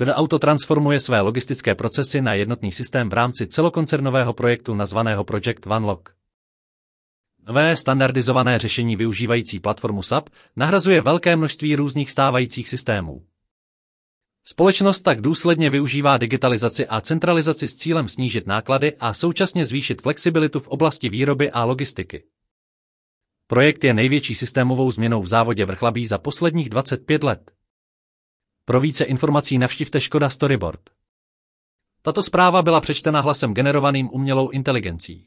Auto transformuje své logistické procesy na jednotný systém v rámci celokoncernového projektu nazvaného Project OneLock. Nové standardizované řešení využívající platformu SAP nahrazuje velké množství různých stávajících systémů. Společnost tak důsledně využívá digitalizaci a centralizaci s cílem snížit náklady a současně zvýšit flexibilitu v oblasti výroby a logistiky. Projekt je největší systémovou změnou v závodě Vrchlabí za posledních 25 let. Pro více informací navštivte Škoda Storyboard. Tato zpráva byla přečtena hlasem generovaným umělou inteligencí.